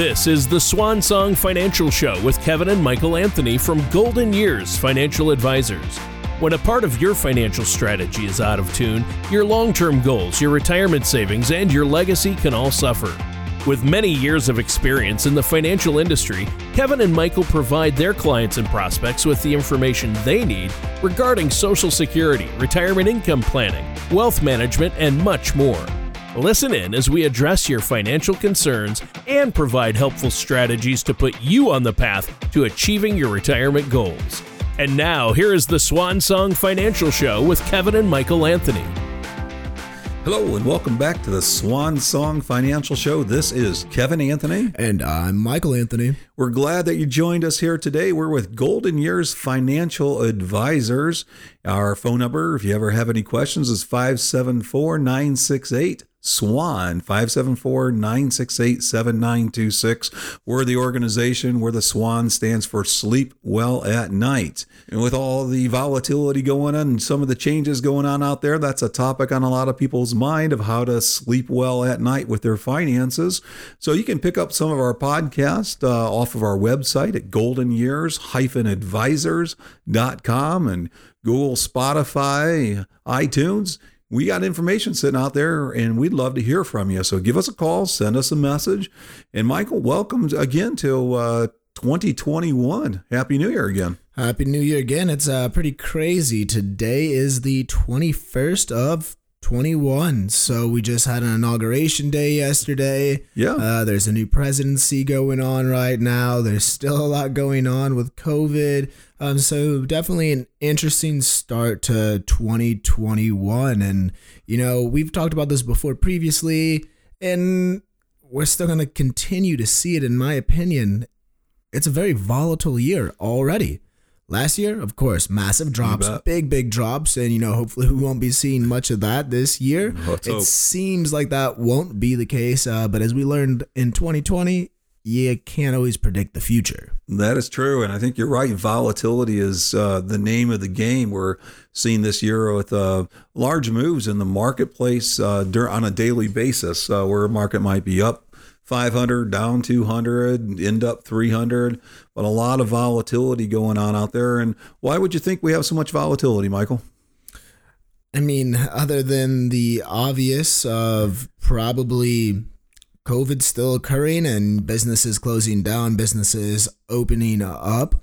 This is the Swan Song Financial Show with Kevin and Michael Anthony from Golden Years Financial Advisors. When a part of your financial strategy is out of tune, your long term goals, your retirement savings, and your legacy can all suffer. With many years of experience in the financial industry, Kevin and Michael provide their clients and prospects with the information they need regarding Social Security, retirement income planning, wealth management, and much more. Listen in as we address your financial concerns and provide helpful strategies to put you on the path to achieving your retirement goals. And now, here is the Swan Song Financial Show with Kevin and Michael Anthony. Hello, and welcome back to the Swan Song Financial Show. This is Kevin Anthony. And I'm Michael Anthony. We're glad that you joined us here today. We're with Golden Years Financial Advisors. Our phone number, if you ever have any questions, is 574 968 SWAN 574 968 7926. We're the organization where the SWAN stands for Sleep Well at Night. And with all the volatility going on and some of the changes going on out there, that's a topic on a lot of people's mind of how to sleep well at night with their finances. So you can pick up some of our podcast uh, off of our website at goldenyears-advisors.com and Google, Spotify, iTunes we got information sitting out there and we'd love to hear from you. So give us a call, send us a message. And Michael, welcome again to uh, 2021. Happy New Year again. Happy New Year again. It's uh, pretty crazy. Today is the 21st of 21. So we just had an inauguration day yesterday. Yeah. Uh, there's a new presidency going on right now. There's still a lot going on with COVID. Um, so definitely an interesting start to 2021. And, you know, we've talked about this before previously, and we're still going to continue to see it, in my opinion. It's a very volatile year already. Last year, of course, massive drops, big, big drops. And, you know, hopefully we won't be seeing much of that this year. Let's it hope. seems like that won't be the case. Uh, but as we learned in 2020, you can't always predict the future. That is true. And I think you're right. Volatility is uh, the name of the game. We're seeing this year with uh, large moves in the marketplace uh, dur- on a daily basis, uh, where a market might be up 500, down 200, end up 300, but a lot of volatility going on out there. And why would you think we have so much volatility, Michael? I mean, other than the obvious of probably COVID still occurring and businesses closing down, businesses opening up.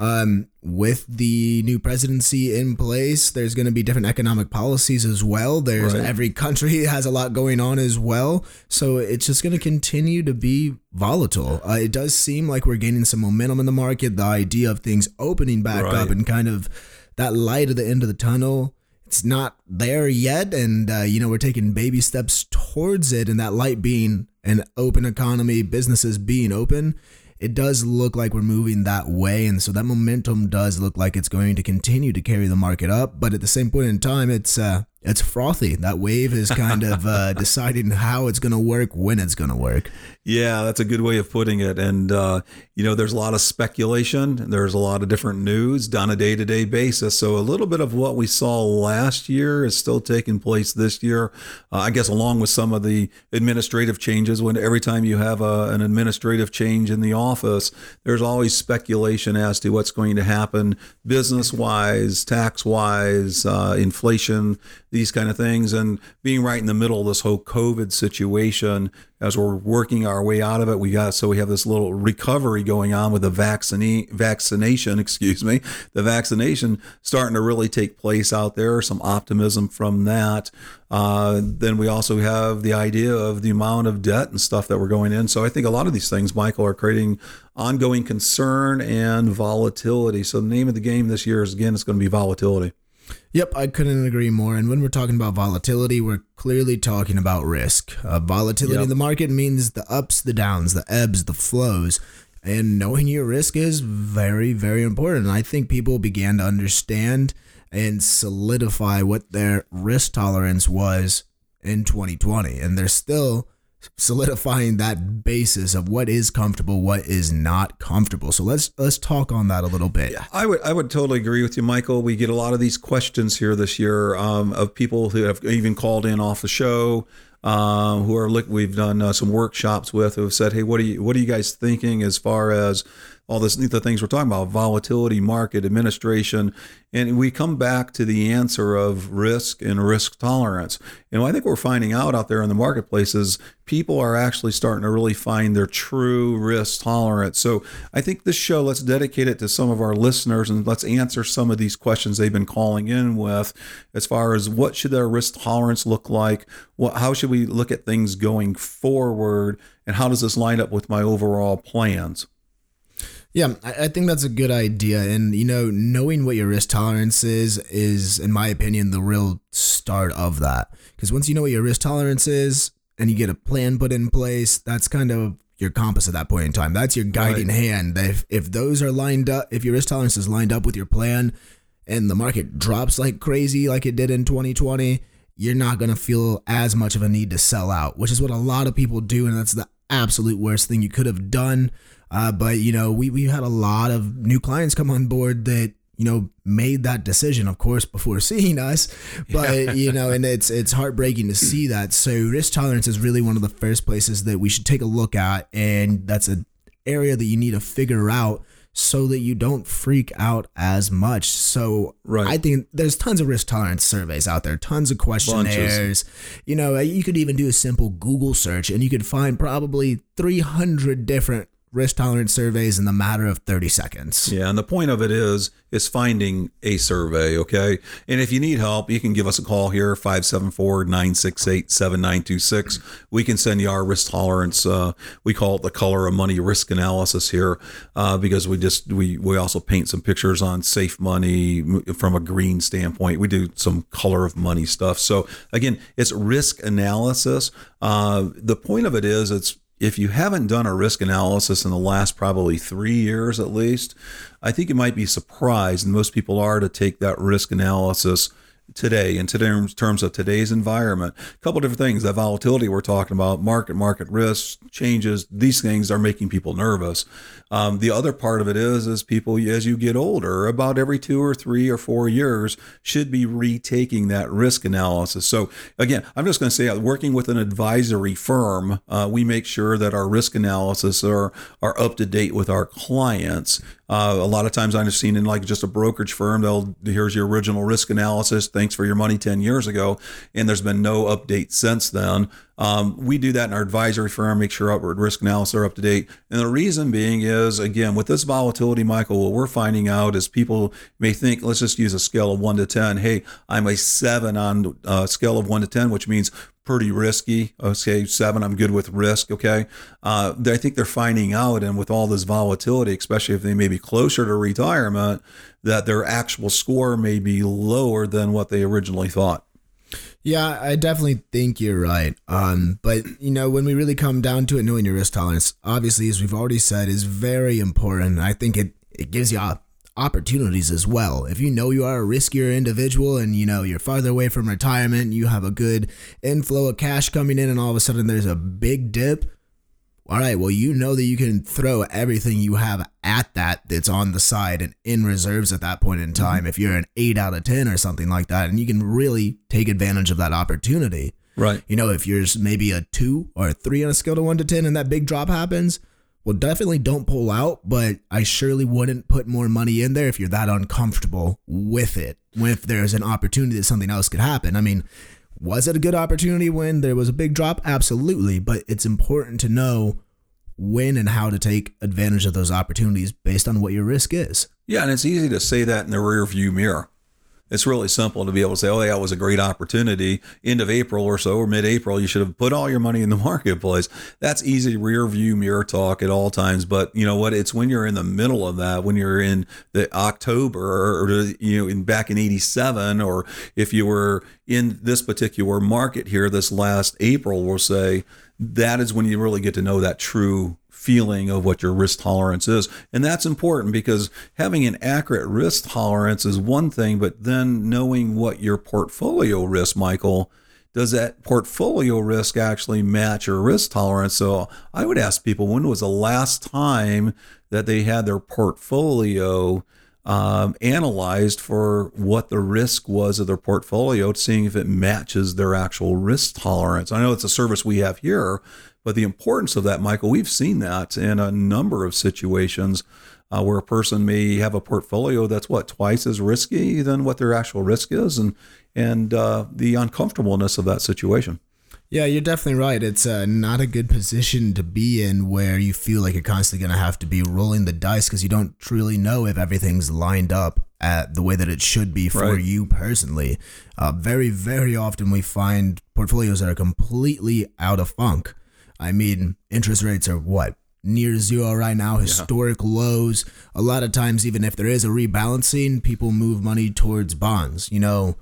Um, with the new presidency in place, there's going to be different economic policies as well. There's Right. every country has a lot going on as well, so it's just going to continue to be volatile. Uh, it does seem like we're gaining some momentum in the market. The idea of things opening back Right. up and kind of that light at the end of the tunnel it's not there yet and uh, you know we're taking baby steps towards it and that light being an open economy businesses being open it does look like we're moving that way and so that momentum does look like it's going to continue to carry the market up but at the same point in time it's uh it's frothy that wave is kind of uh deciding how it's going to work when it's going to work Yeah, that's a good way of putting it. And, uh, you know, there's a lot of speculation. There's a lot of different news on a day to day basis. So a little bit of what we saw last year is still taking place this year. Uh, I guess along with some of the administrative changes, when every time you have a, an administrative change in the office, there's always speculation as to what's going to happen business wise, tax wise, uh, inflation, these kind of things. And being right in the middle of this whole COVID situation, as we're working our way out of it, we got so we have this little recovery going on with the vaccine vaccination, excuse me, the vaccination starting to really take place out there. Some optimism from that. Uh, then we also have the idea of the amount of debt and stuff that we're going in. So I think a lot of these things, Michael, are creating ongoing concern and volatility. So the name of the game this year is again, it's going to be volatility. Yep, I couldn't agree more. And when we're talking about volatility, we're clearly talking about risk. Uh, volatility Yep. in the market means the ups, the downs, the ebbs, the flows. And knowing your risk is very, very important. And I think people began to understand and solidify what their risk tolerance was in 2020. And they're still solidifying that basis of what is comfortable, what is not comfortable. So let's let's talk on that a little bit. I would I would totally agree with you, Michael. We get a lot of these questions here this year um, of people who have even called in off the show uh, who are look. We've done uh, some workshops with who have said, "Hey, what are you what are you guys thinking as far as all this the things we're talking about volatility market administration and we come back to the answer of risk and risk tolerance. And i think we're finding out out there in the marketplace is people are actually starting to really find their true risk tolerance. So i think this show let's dedicate it to some of our listeners and let's answer some of these questions they've been calling in with as far as what should their risk tolerance look like? What how should we look at things going forward? And how does this line up with my overall plans yeah, I think that's a good idea. And, you know, knowing what your risk tolerance is, is, in my opinion, the real start of that. Because once you know what your risk tolerance is and you get a plan put in place, that's kind of your compass at that point in time. That's your guiding right. hand. If, if those are lined up, if your risk tolerance is lined up with your plan and the market drops like crazy, like it did in 2020, you're not going to feel as much of a need to sell out, which is what a lot of people do. And that's the absolute worst thing you could have done. Uh, but you know, we we had a lot of new clients come on board that you know made that decision, of course, before seeing us. But you know, and it's it's heartbreaking to see that. So risk tolerance is really one of the first places that we should take a look at, and that's an area that you need to figure out so that you don't freak out as much. So right. I think there's tons of risk tolerance surveys out there, tons of questionnaires. Bunches. You know, you could even do a simple Google search and you could find probably 300 different risk tolerance surveys in the matter of 30 seconds. Yeah, and the point of it is is finding a survey, okay? And if you need help, you can give us a call here 574-968-7926. We can send you our risk tolerance uh, we call it the color of money risk analysis here uh, because we just we we also paint some pictures on safe money from a green standpoint. We do some color of money stuff. So again, it's risk analysis. Uh, the point of it is it's if you haven't done a risk analysis in the last probably three years at least, I think you might be surprised, and most people are, to take that risk analysis today in terms of today's environment. A couple different things. That volatility we're talking about, market, market risks, changes, these things are making people nervous. Um, the other part of it is, is people as you get older, about every two or three or four years, should be retaking that risk analysis. So again, I'm just going to say, uh, working with an advisory firm, uh, we make sure that our risk analysis are are up to date with our clients. Uh, a lot of times I've seen in like just a brokerage firm, they'll here's your original risk analysis. Thanks for your money 10 years ago. And there's been no update since then. Um, we do that in our advisory firm, make sure upward risk analysis are up to date. And the reason being is, again, with this volatility, Michael, what we're finding out is people may think, let's just use a scale of one to 10. Hey, I'm a seven on a uh, scale of one to 10, which means pretty risky. Okay, seven, I'm good with risk. Okay. Uh, I think they're finding out, and with all this volatility, especially if they may be closer to retirement, that their actual score may be lower than what they originally thought. Yeah, I definitely think you're right. Um, but you know, when we really come down to it, knowing your risk tolerance, obviously, as we've already said, is very important. I think it it gives you opportunities as well. If you know you are a riskier individual and you know you're farther away from retirement, you have a good inflow of cash coming in, and all of a sudden there's a big dip all right, well, you know that you can throw everything you have at that that's on the side and in reserves at that point in time. Mm-hmm. If you're an eight out of 10 or something like that, and you can really take advantage of that opportunity. Right. You know, if you're maybe a two or a three on a scale of one to 10 and that big drop happens, well, definitely don't pull out, but I surely wouldn't put more money in there if you're that uncomfortable with it. If there's an opportunity that something else could happen. I mean, was it a good opportunity when there was a big drop? Absolutely. But it's important to know when and how to take advantage of those opportunities based on what your risk is. Yeah, and it's easy to say that in the rear view mirror. It's really simple to be able to say, oh, that was a great opportunity. End of April or so, or mid April, you should have put all your money in the marketplace. That's easy rear view mirror talk at all times. But you know what? It's when you're in the middle of that, when you're in the October or, you know, in back in 87, or if you were in this particular market here this last April, we'll say, that is when you really get to know that true feeling of what your risk tolerance is. And that's important because having an accurate risk tolerance is one thing, but then knowing what your portfolio risk, Michael, does that portfolio risk actually match your risk tolerance? So I would ask people when was the last time that they had their portfolio um, analyzed for what the risk was of their portfolio, seeing if it matches their actual risk tolerance. I know it's a service we have here, but the importance of that, Michael, we've seen that in a number of situations uh, where a person may have a portfolio that's what twice as risky than what their actual risk is, and and uh, the uncomfortableness of that situation. Yeah, you're definitely right. It's uh, not a good position to be in where you feel like you're constantly going to have to be rolling the dice because you don't truly know if everything's lined up at the way that it should be for Right. you personally. Uh, very, very often we find portfolios that are completely out of funk. I mean, interest rates are what? Near zero right now, historic lows. A lot of times, even if there is a rebalancing, people move money towards bonds. You know,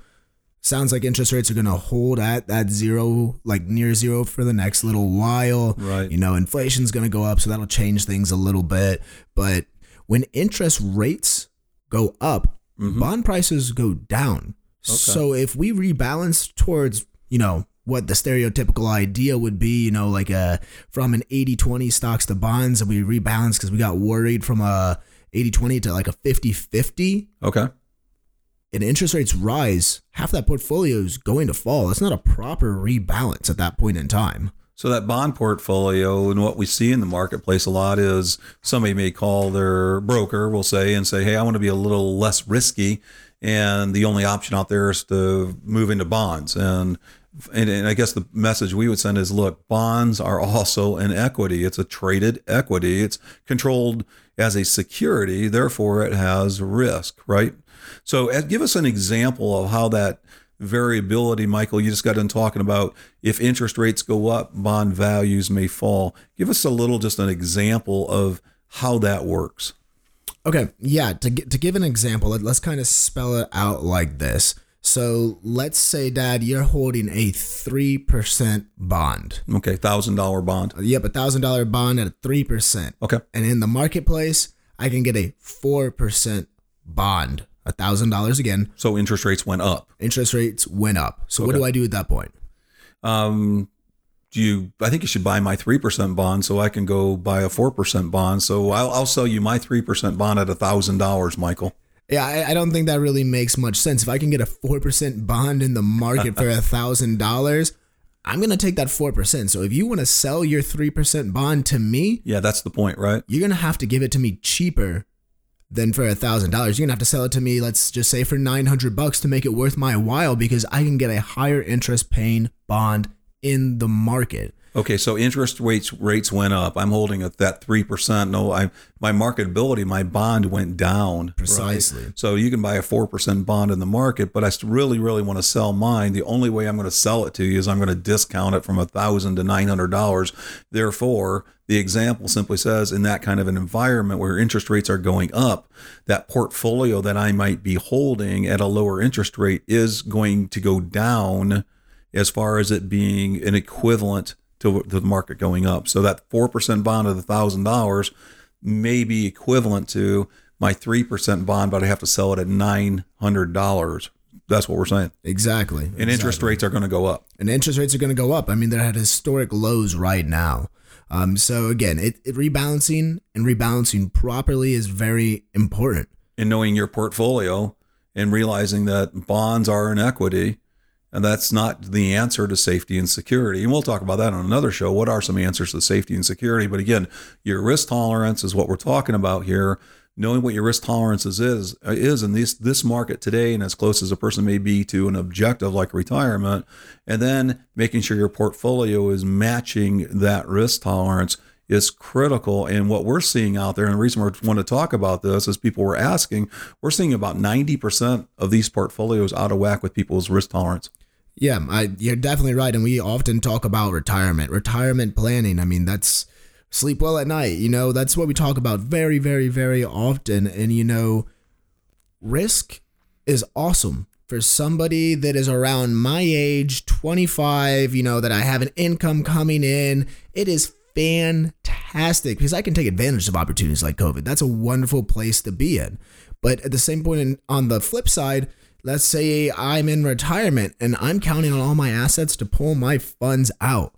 sounds like interest rates are going to hold at that zero, like near zero for the next little while. Right. You know, inflation's going to go up, so that'll change things a little bit. But when interest rates go up, Mm-hmm. bond prices go down. Okay. So if we rebalance towards, you know, what the stereotypical idea would be, you know, like a from an 80-20 stocks to bonds and we rebalance because we got worried from a 80-20 to like a 50-50 Okay. and interest rates rise, half that portfolio is going to fall. It's not a proper rebalance at that point in time. So that bond portfolio and what we see in the marketplace a lot is somebody may call their broker, we'll say, and say, "Hey, I want to be a little less risky, and the only option out there is to move into bonds." And and, and I guess the message we would send is, look, bonds are also an equity. It's a traded equity. It's controlled as a security, therefore it has risk, right? So, uh, give us an example of how that variability, Michael. You just got done talking about if interest rates go up, bond values may fall. Give us a little, just an example of how that works. Okay, yeah. To to give an example, let, let's kind of spell it out like this. So let's say, Dad, you're holding a three percent bond. Okay, thousand dollar bond. Yep, a thousand dollar bond at a three percent. Okay, And in the marketplace, I can get a four percent bond. A thousand dollars again. so interest rates went up. Interest rates went up. So what do I do at that point? Um, do you? I think you should buy my three percent bond so I can go buy a four percent bond. So I'll, I'll sell you my three percent bond at a thousand dollars, Michael. Yeah, I, I don't think that really makes much sense. If I can get a four percent bond in the market for a thousand dollars, I'm gonna take that four percent. So if you want to sell your three percent bond to me, Yeah, that's the point, right? you're gonna have to give it to me cheaper than for a thousand dollars. You're gonna have to sell it to me, let's just say for nine hundred bucks to make it worth my while because I can get a higher interest paying bond in the market. Okay, so interest rates rates went up. I'm holding at that three percent. No, I my marketability, my bond went down. right? Precisely. So you can buy a four percent bond in the market, but I really, really want to sell mine. The only way I'm going to sell it to you is I'm going to discount it from a thousand to nine hundred dollars. Therefore, the example simply says, in that kind of an environment where interest rates are going up, that portfolio that I might be holding at a lower interest rate is going to go down as far as it being an equivalent to, to the market going up. So that 4% bond of the $1,000 may be equivalent to my 3% bond, but I have to sell it at $900. That's what we're saying. Exactly. And interest rates are going to go up. and interest rates are going to go up. I mean, they're at historic lows right now. Um, so again, it, it rebalancing and rebalancing properly is very important. And knowing your portfolio and realizing that bonds are an equity, and that's not the answer to safety and security. And we'll talk about that on another show. What are some answers to safety and security? But again, your risk tolerance is what we're talking about here. Knowing what your risk tolerances is is in this this market today, and as close as a person may be to an objective like retirement, and then making sure your portfolio is matching that risk tolerance is critical. And what we're seeing out there, and the reason we want to talk about this is people were asking, we're seeing about 90% of these portfolios out of whack with people's risk tolerance. Yeah, I, you're definitely right. And we often talk about retirement, retirement planning. I mean, that's sleep well at night. You know, that's what we talk about very, very, very often. And, you know, risk is awesome for somebody that is around my age, 25, you know, that I have an income coming in. It is fantastic because I can take advantage of opportunities like COVID. That's a wonderful place to be in. But at the same point, on the flip side, let's say I'm in retirement and I'm counting on all my assets to pull my funds out.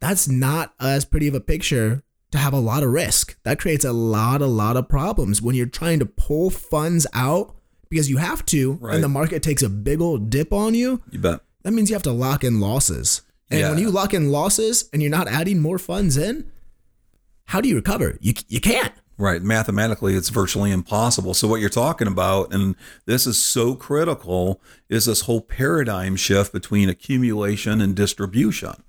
That's not as pretty of a picture to have a lot of risk. That creates a lot, a lot of problems when you're trying to pull funds out because you have to, Right. and the market takes a big old dip on you. You bet. That means you have to lock in losses. And when you lock in losses and you're not adding more funds in, how do you recover? You you can't. Right. Mathematically, it's virtually impossible. So, what you're talking about, and this is so critical, is this whole paradigm shift between accumulation and distribution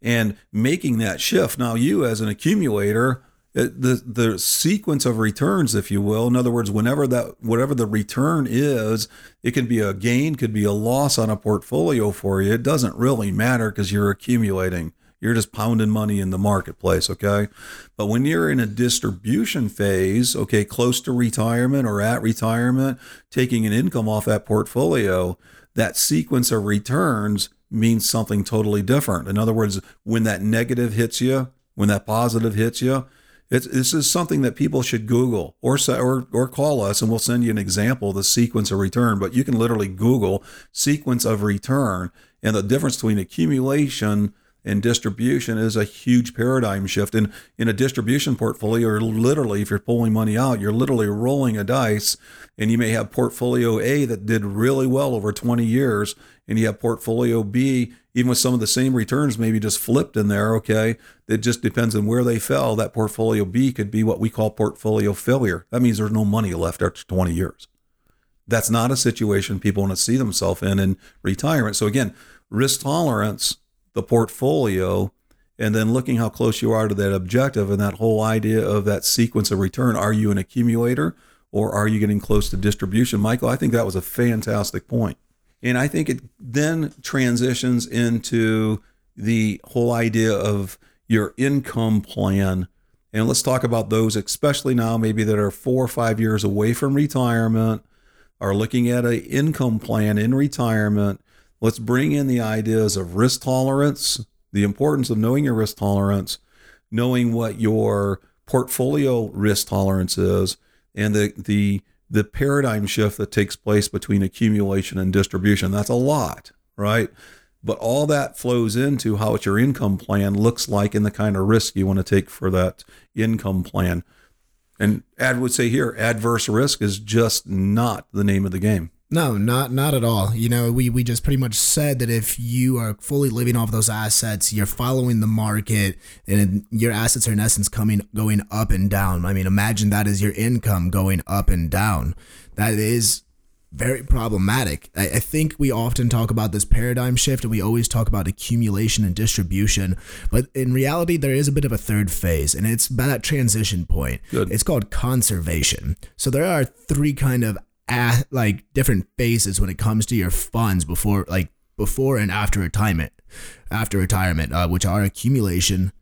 and making that shift. Now, you as an accumulator, the the sequence of returns, if you will, in other words, whenever that whatever the return is, it can be a gain, could be a loss on a portfolio for you. It doesn't really matter because you're accumulating. You're just pounding money in the marketplace, okay? But when you're in a distribution phase, okay, close to retirement or at retirement, taking an income off that portfolio, that sequence of returns means something totally different. In other words, when that negative hits you, when that positive hits you, it's, this is something that people should Google or or or call us, and we'll send you an example the sequence of return. But you can literally Google sequence of return, and the difference between accumulation and distribution is a huge paradigm shift. And in a distribution portfolio, you're literally, if you're pulling money out, you're literally rolling a dice, and you may have portfolio A that did really well over 20 years, and you have portfolio B, even with some of the same returns, maybe just flipped in there. Okay, it just depends on where they fell. That portfolio B could be what we call portfolio failure. That means there's no money left after 20 years. That's not a situation people want to see themselves in in retirement. So again, risk tolerance, the portfolio, and then looking how close you are to that objective and that whole idea of that sequence of return. Are you an accumulator or are you getting close to distribution? Michael, I think that was a fantastic point. And I think it then transitions into the whole idea of your income plan. And let's talk about those, especially now, maybe that are four or five years away from retirement, are looking at an income plan in retirement. Let's bring in the ideas of risk tolerance, the importance of knowing your risk tolerance, knowing what your portfolio risk tolerance is, and the the the paradigm shift that takes place between accumulation and distribution. That's a lot, right? But all that flows into how your income plan looks like and the kind of risk you want to take for that income plan. And Ad would say here, adverse risk is just not the name of the game. No, not not at all. You know, we we just pretty much said that if you are fully living off those assets, you're following the market, and your assets are in essence coming going up and down. I mean, imagine that is your income going up and down. That is very problematic. I, I think we often talk about this paradigm shift, and we always talk about accumulation and distribution. But in reality, there is a bit of a third phase, and it's by that transition point. Good. It's called conservation. So there are three kind of a like different phases when it comes to your funds before like before and after retirement after retirement uh, which are accumulation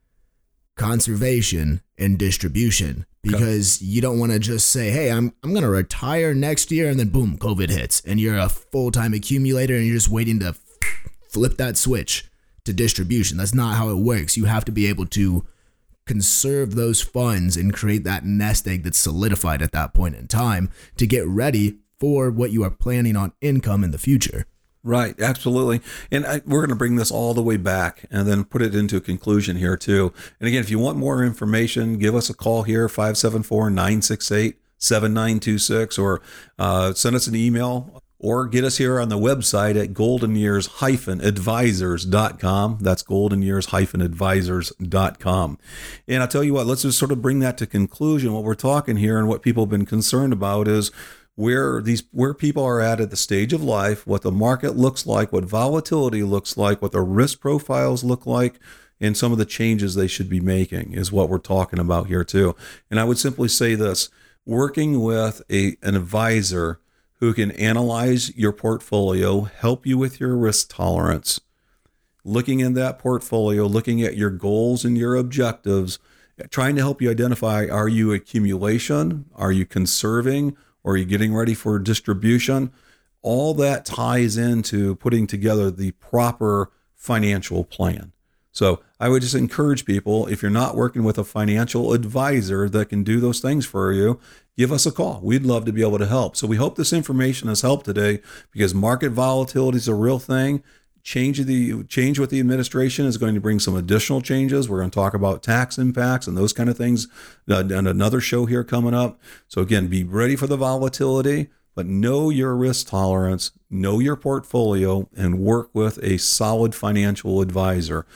conservation and distribution. Because you don't want to just say hey i'm i'm going to retire next year and then boom covid hits and you're a full-time accumulator and you're just waiting to flip that switch to distribution. That's not how it works. You have to be able to conserve those funds and create that nest egg that's solidified at that point in time to get ready for what you are planning on income in the future. Right, absolutely. And I, we're going to bring this all the way back and then put it into a conclusion here, too. And again, if you want more information, give us a call here, 574 968 7926, or uh, send us an email or get us here on the website at goldenyears-advisors.com. That's goldenyears-advisors.com. And I'll tell you what, let's just sort of bring that to conclusion. What we're talking here and what people have been concerned about is where these where people are at at the stage of life, what the market looks like, what volatility looks like, what the risk profiles look like, and some of the changes they should be making is what we're talking about here too. And I would simply say this: working with a an advisor who can analyze your portfolio, help you with your risk tolerance, looking in that portfolio, looking at your goals and your objectives, trying to help you identify are you accumulation, are you conserving, or are you getting ready for distribution? All that ties into putting together the proper financial plan. So I would just encourage people if you're not working with a financial advisor that can do those things for you, give us a call. We'd love to be able to help. So we hope this information has helped today because market volatility is a real thing. change the change with the administration is going to bring some additional changes. We're going to talk about tax impacts and those kind of things uh, on another show here coming up. So again, be ready for the volatility, but know your risk tolerance, know your portfolio, and work with a solid financial advisor.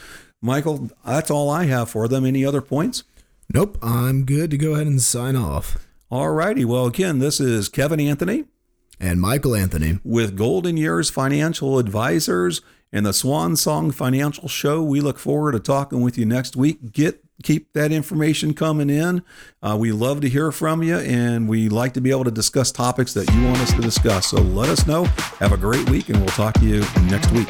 Michael, that's all I have for them. Any other points? Nope, I'm good to go ahead and sign off. All righty. Well, again, this is Kevin Anthony and Michael Anthony with Golden Years Financial Advisors and the Swan Song Financial Show. We look forward to talking with you next week. Get keep that information coming in. Uh, we love to hear from you, and we like to be able to discuss topics that you want us to discuss. So let us know. Have a great week, and we'll talk to you next week.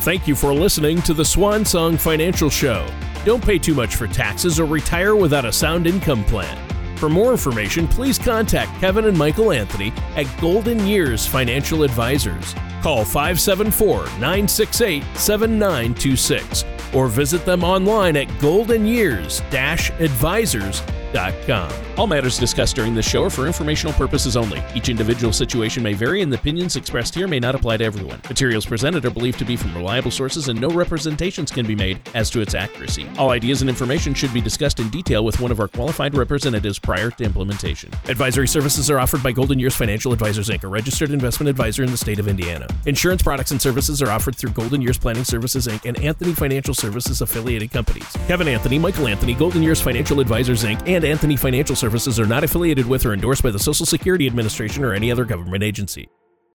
Thank you for listening to the Swan Song Financial Show. Don't pay too much for taxes or retire without a sound income plan. For more information, please contact Kevin and Michael Anthony at Golden Years Financial Advisors. Call 574 968 7926 or visit them online at golden goldenyears advisors.com. All matters discussed during this show are for informational purposes only. Each individual situation may vary, and the opinions expressed here may not apply to everyone. Materials presented are believed to be from reliable sources, and no representations can be made as to its accuracy. All ideas and information should be discussed in detail with one of our qualified representatives prior to implementation. Advisory services are offered by Golden Years Financial Advisors Inc., a registered investment advisor in the state of Indiana. Insurance products and services are offered through Golden Years Planning Services Inc. and Anthony Financial Services affiliated companies. Kevin Anthony, Michael Anthony, Golden Years Financial Advisors Inc., and and Anthony Financial Services are not affiliated with or endorsed by the Social Security Administration or any other government agency.